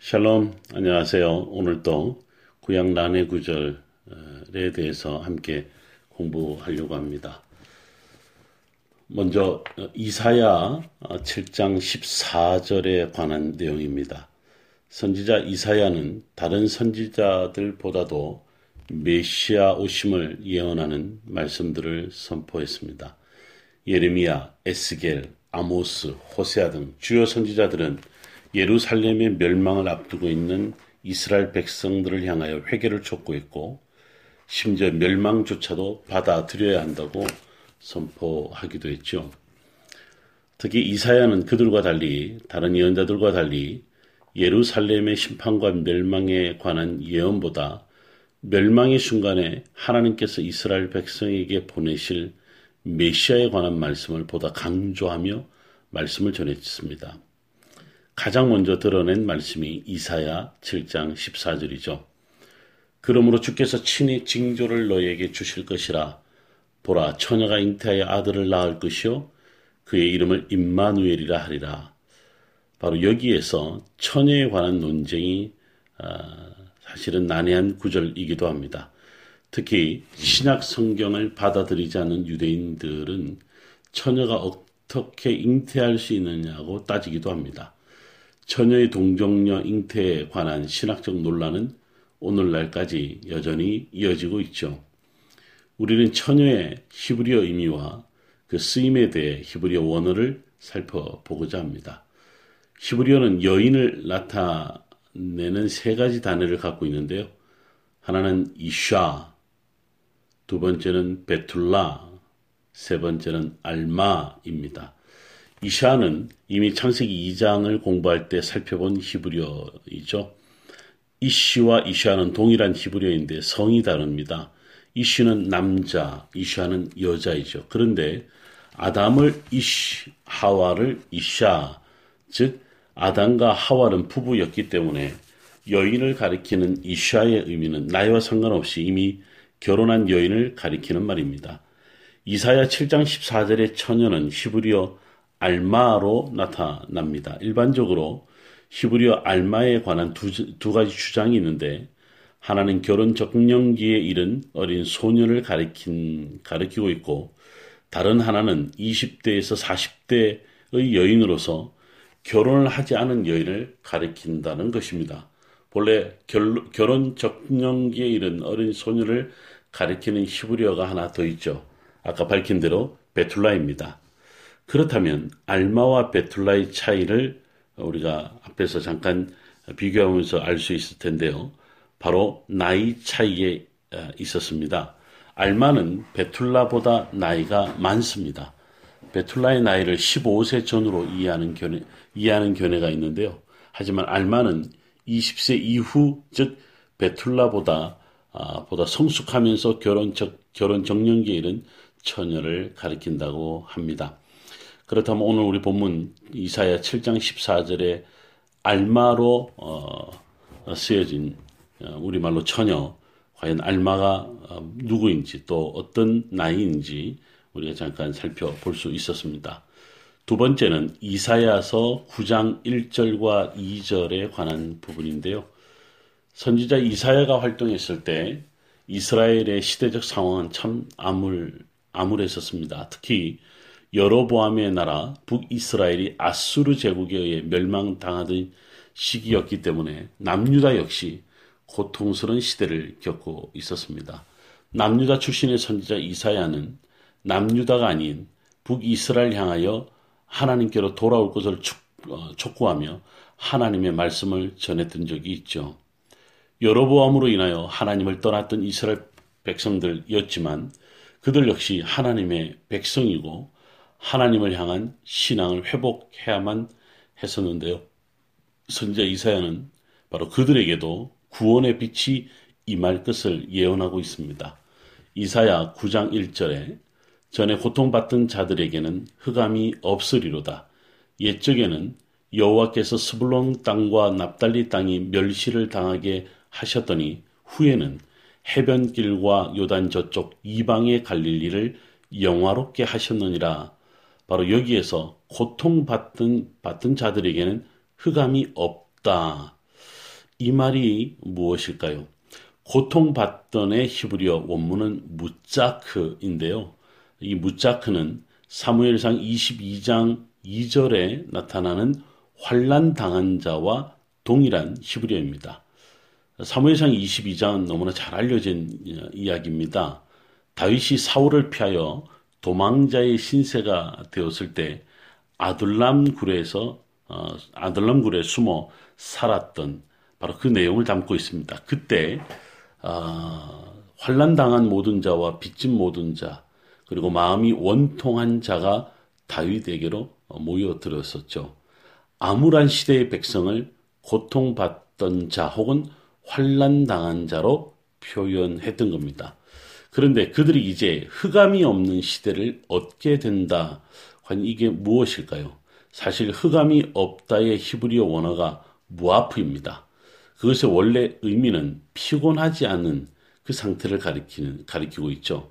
샬롬, 안녕하세요. 오늘도 구약 란의 구절에 대해서 함께 공부하려고 합니다. 먼저 이사야 7장 14절에 관한 내용입니다. 선지자 이사야는 다른 선지자들보다도 메시아 오심을 예언하는 말씀들을 선포했습니다. 예레미야, 에스겔, 아모스, 호세아 등 주요 선지자들은 예루살렘의 멸망을 앞두고 있는 이스라엘 백성들을 향하여 회개를 촉구했고 심지어 멸망조차도 받아들여야 한다고 선포하기도 했죠. 특히 이사야는 그들과 달리 다른 예언자들과 달리 예루살렘의 심판과 멸망에 관한 예언보다 멸망의 순간에 하나님께서 이스라엘 백성에게 보내실 메시아에 관한 말씀을 보다 강조하며 말씀을 전했습니다. 가장 먼저 드러낸 말씀이 이사야 7장 14절이죠. 그러므로 주께서 친히 징조를 너에게 주실 것이라 보라 처녀가 잉태하여 아들을 낳을 것이요 그의 이름을 임마누엘이라 하리라. 바로 여기에서 처녀에 관한 논쟁이 아, 사실은 난해한 구절이기도 합니다. 특히 신약 성경을 받아들이지 않는 유대인들은 처녀가 어떻게 잉태할 수 있느냐고 따지기도 합니다. 처녀의 동정녀 잉태에 관한 신학적 논란은 오늘날까지 여전히 이어지고 있죠. 우리는 처녀의 히브리어 의미와 그 쓰임에 대해 히브리어 원어를 살펴보고자 합니다. 히브리어는 여인을 나타내는 세 가지 단어를 갖고 있는데요. 하나는 이샤, 두 번째는 베툴라, 세 번째는 알마입니다. 이샤는 이미 창세기 2장을 공부할 때 살펴본 히브리어이죠. 이시와 이샤는 동일한 히브리어인데 성이 다릅니다. 이시는 남자, 이샤는 여자이죠. 그런데 아담을 이시, 하와를 이샤, 즉 아담과 하와는 부부였기 때문에 여인을 가리키는 이샤의 의미는 나이와 상관없이 이미 결혼한 여인을 가리키는 말입니다. 이사야 7장 14절의 처녀는 히브리어 알마로 나타납니다. 일반적으로 히브리어 알마에 관한 두, 두 가지 주장이 있는데 하나는 결혼 적령기에 이른 어린 소년을 가리킨, 가리키고 있고 다른 하나는 20대에서 40대의 여인으로서 결혼을 하지 않은 여인을 가리킨다는 것입니다. 본래 결, 결혼 적령기에 이른 어린 소년을 가리키는 히브리어가 하나 더 있죠. 아까 밝힌 대로 베툴라입니다. 그렇다면 알마와 베툴라의 차이를 우리가 앞에서 잠깐 비교하면서 알 수 있을 텐데요. 바로 나이 차이에 어, 있었습니다. 알마는 베툴라보다 나이가 많습니다. 베툴라의 나이를 15세 전으로 이해하는 견해, 이해하는 견해가 있는데요. 하지만 알마는 20세 이후, 즉 베툴라보다 아, 보다 성숙하면서 결혼 적, 결혼 정년기에 이른 처녀를 가리킨다고 합니다. 그렇다면 오늘 우리 본문 이사야 7장 14절에 알마로 어, 쓰여진 어, 우리말로 처녀 과연 알마가 어, 누구인지 또 어떤 나이인지 우리가 잠깐 살펴볼 수 있었습니다. 두 번째는 이사야서 9장 1절과 2절에 관한 부분인데요. 선지자 이사야가 활동했을 때 이스라엘의 시대적 상황은 참 암울, 암울했었습니다. 특히 여로보암의 나라 북이스라엘이 아수르 제국에 의해 멸망당하던 시기였기 때문에 남유다 역시 고통스러운 시대를 겪고 있었습니다. 남유다 출신의 선지자 이사야는 남유다가 아닌 북이스라엘 향하여 하나님께로 돌아올 것을 어, 촉구하며 하나님의 말씀을 전했던 적이 있죠. 여로보암으로 인하여 하나님을 떠났던 이스라엘 백성들이었지만 그들 역시 하나님의 백성이고 하나님을 향한 신앙을 회복해야만 했었는데요. 선지자 이사야는 바로 그들에게도 구원의 빛이 임할 것을 예언하고 있습니다. 이사야 9장 1절에 전에 고통받던 자들에게는 흑암이 없으리로다. 옛적에는 여호와께서 스불론 땅과 납달리 땅이 멸시를 당하게 하셨더니 후에는 해변길과 요단 저쪽 이방에 갈릴 일을 영화롭게 하셨느니라 바로 여기에서 고통받던 받던 자들에게는 흑암이 없다. 이 말이 무엇일까요? 고통받던의 히브리어 원문은 무짜크인데요. 이 무짜크는 사무엘상 22장 2절에 나타나는 환란 당한 자와 동일한 히브리어입니다. 사무엘상 22장은 너무나 잘 알려진 이야기입니다. 다윗이 사울을 피하여 도망자의 신세가 되었을 때 아둘람 굴에서 어, 아둘람 굴에 숨어 살았던 바로 그 내용을 담고 있습니다. 그때 어, 환란 당한 모든 자와 빚진 모든 자 그리고 마음이 원통한 자가 다윗에게로 모여들었었죠. 암울한 시대의 백성을 고통받던 자 혹은 환란 당한 자로 표현했던 겁니다. 그런데 그들이 이제 흑암이 없는 시대를 얻게 된다. 과연 이게 무엇일까요? 사실 흑암이 없다의 히브리어 원어가 무아프입니다. 그것의 원래 의미는 피곤하지 않은 그 상태를 가리키는, 가리키고 있죠.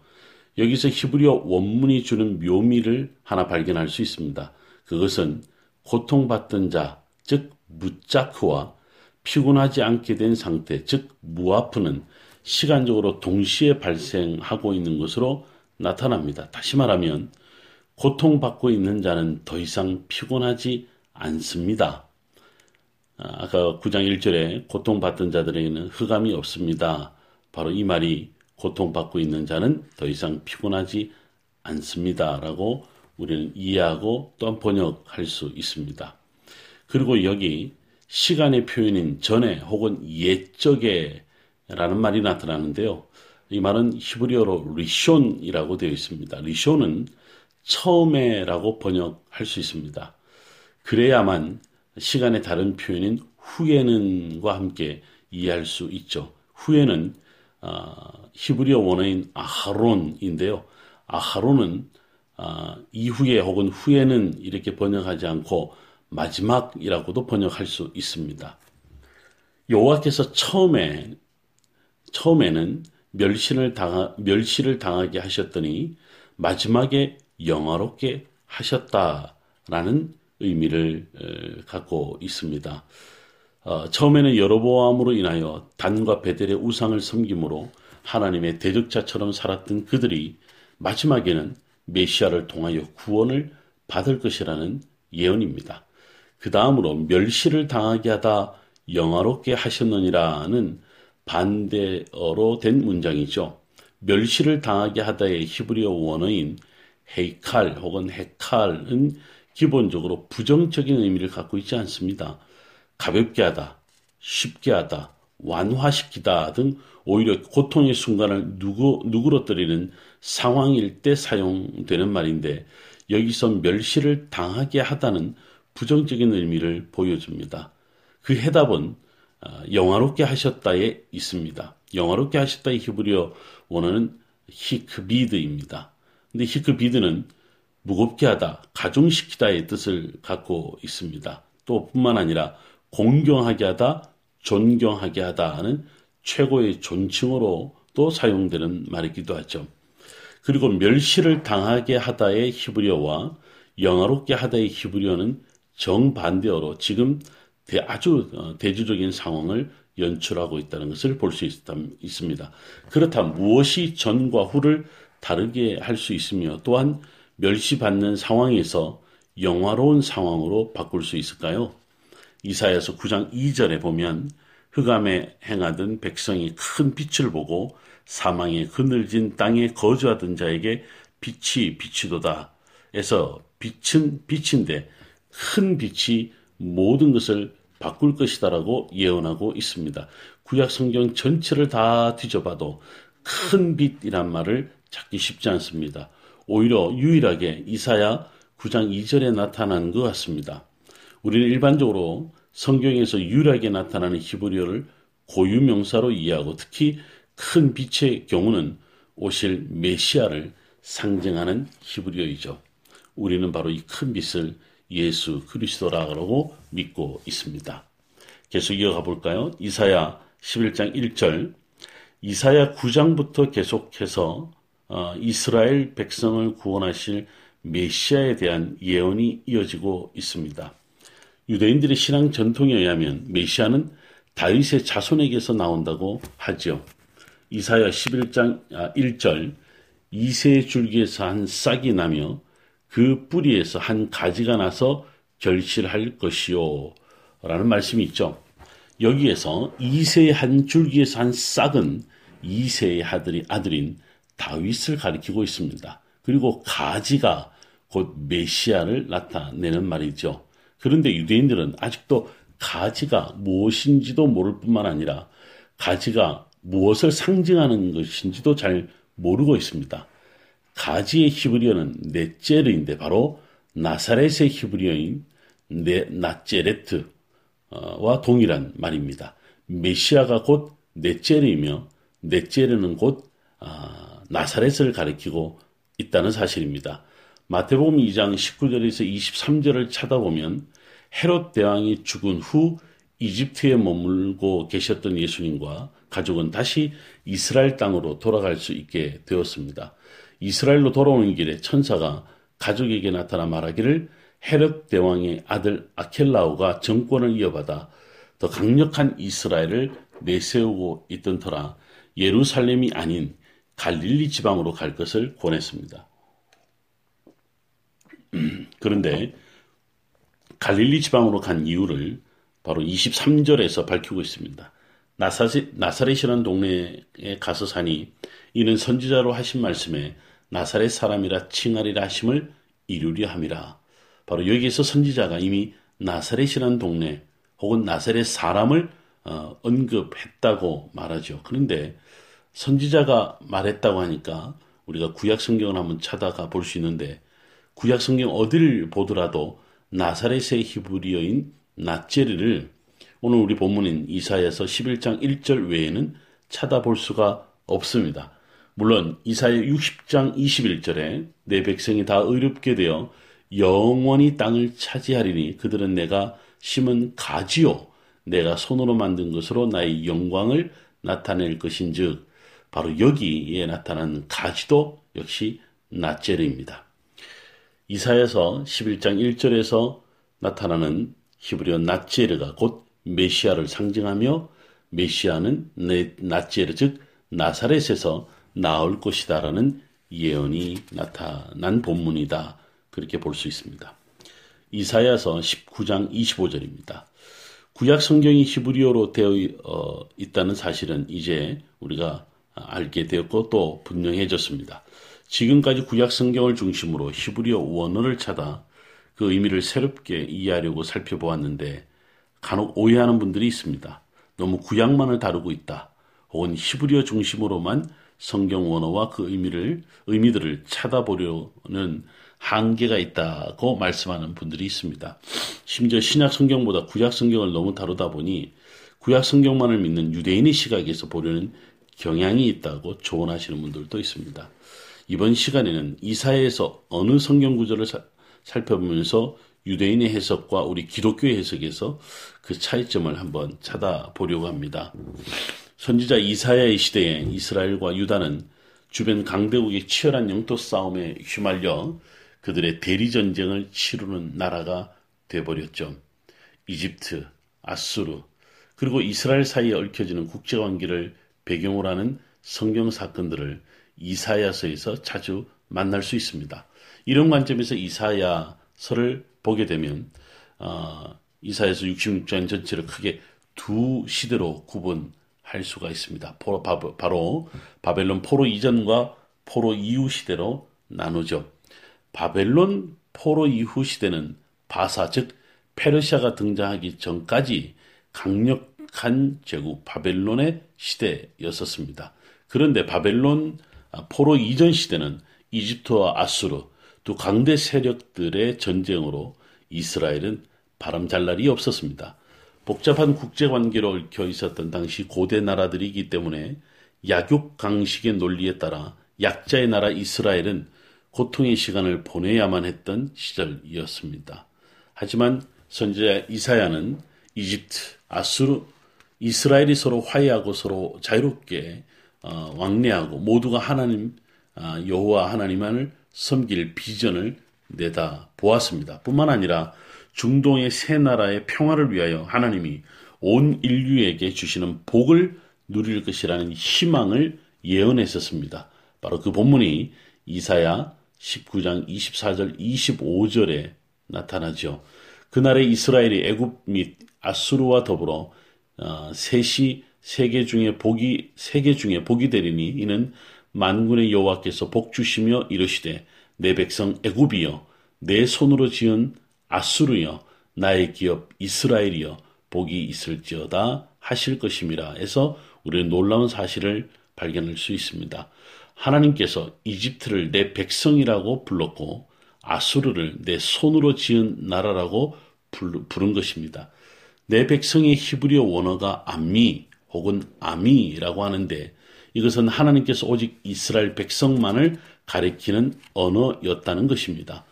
여기서 히브리어 원문이 주는 묘미를 하나 발견할 수 있습니다. 그것은 고통받던 자, 즉 무자크와 피곤하지 않게 된 상태, 즉 무아프는 시간적으로 동시에 발생하고 있는 것으로 나타납니다. 다시 말하면 고통받고 있는 자는 더 이상 피곤하지 않습니다. 아, 아까 9장 1절에 고통받던 자들에게는 흑암이 없습니다. 바로 이 말이 고통받고 있는 자는 더 이상 피곤하지 않습니다. 라고 우리는 이해하고 또한 번역할 수 있습니다. 그리고 여기 시간의 표현인 전에 혹은 옛적에 라는 말이 나타나는데요. 이 말은 히브리어로 리숀이라고 되어 있습니다. 리숀은 처음에라고 번역할 수 있습니다. 그래야만 시간의 다른 표현인 후에는과 함께 이해할 수 있죠. 후에는 어, 히브리어 원어인 아하론인데요. 아하론은 어, 이후에 혹은 후에는 이렇게 번역하지 않고 마지막이라고도 번역할 수 있습니다. 여호와께서 처음에 처음에는 멸시를 당하, 멸시를 당하게 하셨더니 마지막에 영화롭게 하셨다라는 의미를 갖고 있습니다. 어, 처음에는 여로보암으로 인하여 단과 베델의 우상을 섬김으로 하나님의 대적자처럼 살았던 그들이 마지막에는 메시아를 통하여 구원을 받을 것이라는 예언입니다. 그 다음으로 멸시를 당하게 하다 영화롭게 하셨느니라는 반대어로 된 문장이죠. 멸시를 당하게 하다의 히브리어 원어인 헤이칼 혹은 헤칼은 기본적으로 부정적인 의미를 갖고 있지 않습니다. 가볍게 하다, 쉽게 하다, 완화시키다 등 오히려 고통의 순간을 누구, 누그러뜨리는 상황일 때 사용되는 말인데 여기서 멸시를 당하게 하다는 부정적인 의미를 보여줍니다. 그 해답은 아, 영화롭게 하셨다에 있습니다. 영화롭게 하셨다의 히브리어 원어는 히크비드입니다. 근데 히크비드는 무겁게 하다, 가중시키다의 뜻을 갖고 있습니다. 또 뿐만 아니라 공경하게 하다, 존경하게 하다는 최고의 존칭으로 또 사용되는 말이기도 하죠. 그리고 멸시를 당하게 하다의 히브리어와 영화롭게 하다의 히브리어는 정반대어로 지금 아주 어, 대주적인 상황을 연출하고 있다는 것을 볼 수 있습니다. 그렇다면 무엇이 전과 후를 다르게 할 수 있으며 또한 멸시받는 상황에서 영화로운 상황으로 바꿀 수 있을까요? 이사야서 9장 2절에 보면 흑암에 행하던 백성이 큰 빛을 보고 사망에 그늘진 땅에 거주하던 자에게 빛이 비치도다. 에서 빛은 빛인데 큰 빛이 모든 것을 바꿀 것이다라고 예언하고 있습니다. 구약 성경 전체를 다 뒤져봐도 큰 빛이란 말을 찾기 쉽지 않습니다. 오히려 유일하게 이사야 9장 2절에 나타나는 것 같습니다. 우리는 일반적으로 성경에서 유일하게 나타나는 히브리어를 고유 명사로 이해하고 특히 큰 빛의 경우는 오실 메시아를 상징하는 히브리어이죠. 우리는 바로 이 큰 빛을 예수 그리스도라고 믿고 있습니다. 계속 이어가 볼까요? 이사야 11장 1절 이사야 9장부터 계속해서 어, 이스라엘 백성을 구원하실 메시아에 대한 예언이 이어지고 있습니다. 유대인들의 신앙 전통에 의하면 메시아는 다윗의 자손에게서 나온다고 하죠. 이사야 11장 1절 아, 이세 줄기에서 한 싹이 나며 그 뿌리에서 한 가지가 나서 결실할 것이요 라는 말씀이 있죠. 여기에서 이세의 한 줄기에서 한 싹은 이세의 아들이, 아들인 다윗을 가리키고 있습니다. 그리고 가지가 곧 메시아를 나타내는 말이죠. 그런데 유대인들은 아직도 가지가 무엇인지도 모를 뿐만 아니라 가지가 무엇을 상징하는 것인지도 잘 모르고 있습니다. 가지의 히브리어는 네제르인데 바로 나사렛의 히브리어인 네, 나제레트와 동일한 말입니다. 메시아가 곧 네제르이며 네제르는 곧 아, 나사렛을 가리키고 있다는 사실입니다. 마태복음 2장 19절에서 23절을 찾아보면 헤롯 대왕이 죽은 후 이집트에 머물고 계셨던 예수님과 가족은 다시 이스라엘 땅으로 돌아갈 수 있게 되었습니다. 이스라엘로 돌아오는 길에 천사가 가족에게 나타나 말하기를 헤롯 대왕의 아들 아켈라우가 정권을 이어받아 더 강력한 이스라엘을 내세우고 있던 터라 예루살렘이 아닌 갈릴리 지방으로 갈 것을 권했습니다. 그런데 갈릴리 지방으로 간 이유를 바로 23절에서 밝히고 있습니다. 나사렛, 나사렛이라는 동네에 가서 사니 이는 선지자로 하신 말씀에 나사렛 사람이라 칭하리라 하심을 이루려 함이라. 바로 여기에서 선지자가 이미 나사렛이라는 동네 혹은 나사렛 사람을 어, 언급했다고 말하죠. 그런데 선지자가 말했다고 하니까 우리가 구약 성경을 한번 찾아가 볼 수 있는데 구약 성경 어디를 보더라도 나사렛의 히브리어인 나제르를 오늘 우리 본문인 이사야서 11장 1절 외에는 찾아볼 수가 없습니다. 물론 이사야 60장 21절에 내 백성이 다 의롭게 되어 영원히 땅을 차지하리니 그들은 내가 심은 가지요 내가 손으로 만든 것으로 나의 영광을 나타낼 것인즉 바로 여기에 나타난 가지도 역시 나제르입니다. 이사야서 11장 1절에서 나타나는 히브리어 나제르가 곧 메시아를 상징하며 메시아는 나제르 즉 나사렛에서 나올 것이다라는 예언이 나타난 본문이다. 그렇게 볼 수 있습니다. 이사야서 19장 25절입니다. 구약 성경이 히브리어로 되어 어, 있다는 사실은 이제 우리가 알게 되었고 또 분명해졌습니다. 지금까지 구약 성경을 중심으로 히브리어 원어를 찾아 그 의미를 새롭게 이해하려고 살펴보았는데 간혹 오해하는 분들이 있습니다. 너무 구약만을 다루고 있다. 혹은 히브리어 중심으로만 성경 원어와 그 의미를 의미들을 찾아보려는 한계가 있다고 말씀하는 분들이 있습니다. 심지어 신약 성경보다 구약 성경을 너무 다루다 보니 구약 성경만을 믿는 유대인의 시각에서 보려는 경향이 있다고 조언하시는 분들도 있습니다. 이번 시간에는 이사야에서 어느 성경 구절을 사, 살펴보면서 유대인의 해석과 우리 기독교의 해석에서 그 차이점을 한번 찾아보려고 합니다. 선지자 이사야의 시대에 이스라엘과 유다는 주변 강대국의 치열한 영토 싸움에 휘말려 그들의 대리 전쟁을 치르는 나라가 돼버렸죠. 이집트, 아수르, 그리고 이스라엘 사이에 얽혀지는 국제 관계를 배경으로 하는 성경 사건들을 이사야서에서 자주 만날 수 있습니다. 이런 관점에서 이사야서를 보게 되면 어, 이사야서 66장 전체를 크게 두 시대로 구분 할 수가 있습니다. 바로, 바로 바벨론 포로 이전과 포로 이후 시대로 나누죠. 바벨론 포로 이후 시대는 바사 즉 페르시아가 등장하기 전까지 강력한 제국 바벨론의 시대였었습니다. 그런데 바벨론 아, 포로 이전 시대는 이집트와 아수르 두 강대 세력들의 전쟁으로 이스라엘은 바람 잘 날이 없었습니다. 복잡한 국제 관계로 얽혀 있었던 당시 고대 나라들이기 때문에 약육 강식의 논리에 따라 약자의 나라 이스라엘은 고통의 시간을 보내야만 했던 시절이었습니다. 하지만 선지자 이사야는 이집트, 아수르, 이스라엘이 서로 화해하고 서로 자유롭게 어, 왕래하고 모두가 하나님 아, 여호와 하나님만을 섬길 비전을 내다 보았습니다. 뿐만 아니라 중동의 세 나라의 평화를 위하여 하나님이 온 인류에게 주시는 복을 누릴 것이라는 희망을 예언했었습니다. 바로 그 본문이 이사야 19장 24절 25절에 나타나죠. 그날에 이스라엘이 애굽 및 아수르와 더불어 어, 셋이 세계 중에 복이 세계 중에 복이 되리니 이는 만군의 여호와께서 복 주시며 이르시되 내 백성 애굽이여 내 손으로 지은 아수르여 나의 기업 이스라엘이여 복이 있을지어다 하실 것임이라 해서 우리는 놀라운 사실을 발견할 수 있습니다. 하나님께서 이집트를 내 백성이라고 불렀고 아수르를 내 손으로 지은 나라라고 부른 것입니다. 내 백성의 히브리어 원어가 암미 혹은 아미라고 하는데 이것은 하나님께서 오직 이스라엘 백성만을 가리키는 언어였다는 것입니다.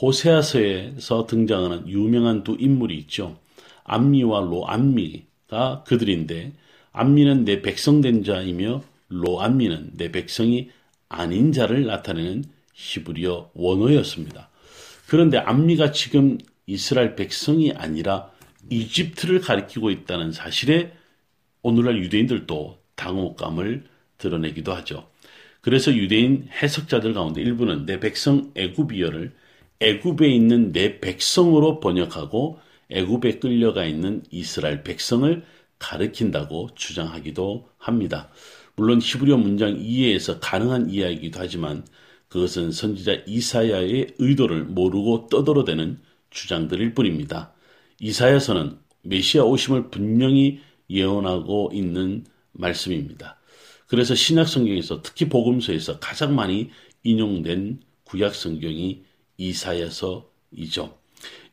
호세아서에서 등장하는 유명한 두 인물이 있죠. 암미와 로암미가 그들인데 암미는 내 백성된 자이며 로암미는 내 백성이 아닌 자를 나타내는 히브리어 원어였습니다. 그런데 암미가 지금 이스라엘 백성이 아니라 이집트를 가리키고 있다는 사실에 오늘날 유대인들도 당혹감을 드러내기도 하죠. 그래서 유대인 해석자들 가운데 일부는 내 백성 애굽이어를 애굽에 있는 내 백성으로 번역하고 애굽에 끌려가 있는 이스라엘 백성을 가르킨다고 주장하기도 합니다. 물론 히브리어 문장 이해에서 가능한 이야기이기도 하지만 그것은 선지자 이사야의 의도를 모르고 떠들어대는 주장들일 뿐입니다. 이사야서는 메시아 오심을 분명히 예언하고 있는 말씀입니다. 그래서 신약 성경에서 특히 복음서에서 가장 많이 인용된 구약 성경이 이사야서이죠.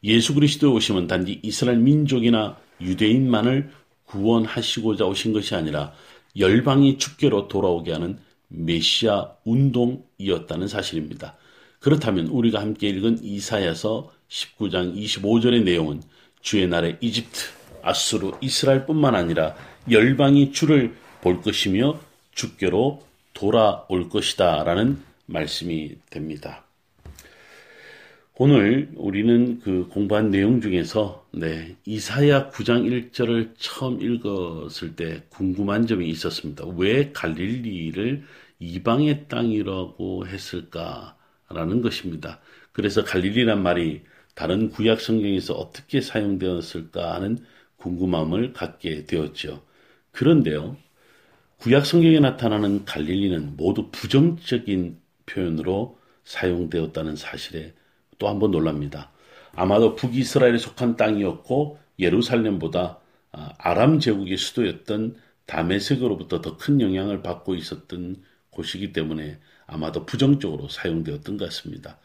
예수 그리스도의 오심은 단지 이스라엘 민족이나 유대인만을 구원하시고자 오신 것이 아니라 열방이 주께로 돌아오게 하는 메시아 운동이었다는 사실입니다. 그렇다면 우리가 함께 읽은 이사야서 19장 25절의 내용은 주의 날에 이집트, 아수르, 이스라엘뿐만 아니라 열방이 주를 볼 것이며 주께로 돌아올 것이다라는 말씀이 됩니다. 오늘 우리는 그 공부한 내용 중에서 네, 이사야 9장 1절을 처음 읽었을 때 궁금한 점이 있었습니다. 왜 갈릴리를 이방의 땅이라고 했을까라는 것입니다. 그래서 갈릴리란 말이 다른 구약 성경에서 어떻게 사용되었을까 하는 궁금함을 갖게 되었죠. 그런데요, 구약 성경에 나타나는 갈릴리는 모두 부정적인 표현으로 사용되었다는 사실에 또 한번 놀랍니다. 아마도 북이스라엘에 속한 땅이었고 예루살렘보다 아, 아람 제국의 수도였던 다메섹으로부터 더 큰 영향을 받고 있었던 곳이기 때문에 아마도 부정적으로 사용되었던 것 같습니다.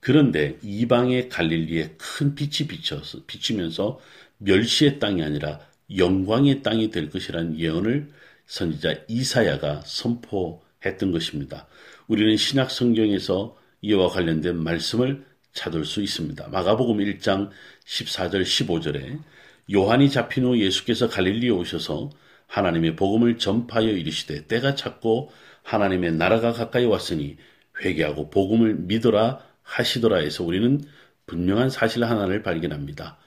그런데 이방의 갈릴리에 큰 빛이 비쳐서, 비치면서 멸시의 땅이 아니라 영광의 땅이 될 것이라는 예언을 선지자 이사야가 선포했던 것입니다. 우리는 신약 성경에서 이와 관련된 말씀을 찾을 수 있습니다. 마가복음 1장 14절 15절에 요한이 잡힌 후 예수께서 갈릴리에 오셔서 하나님의 복음을 전파하여 이르시되 때가 찼고 하나님의 나라가 가까이 왔으니 회개하고 복음을 믿어라 하시더라 해서 우리는 분명한 사실 하나를 발견합니다.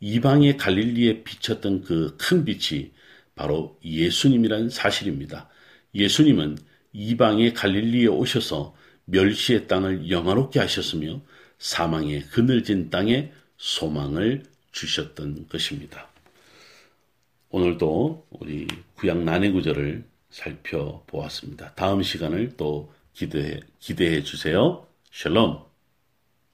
이방의 갈릴리에 비쳤던 그 큰 빛이 바로 예수님이란 사실입니다. 예수님은 이방의 갈릴리에 오셔서 멸시의 땅을 영화롭게 하셨으며 사망의 그늘진 땅에 소망을 주셨던 것입니다. 오늘도 우리 구약 난해 구절을 살펴보았습니다. 다음 시간을 또 기대해, 기대해 주세요. 샬롬.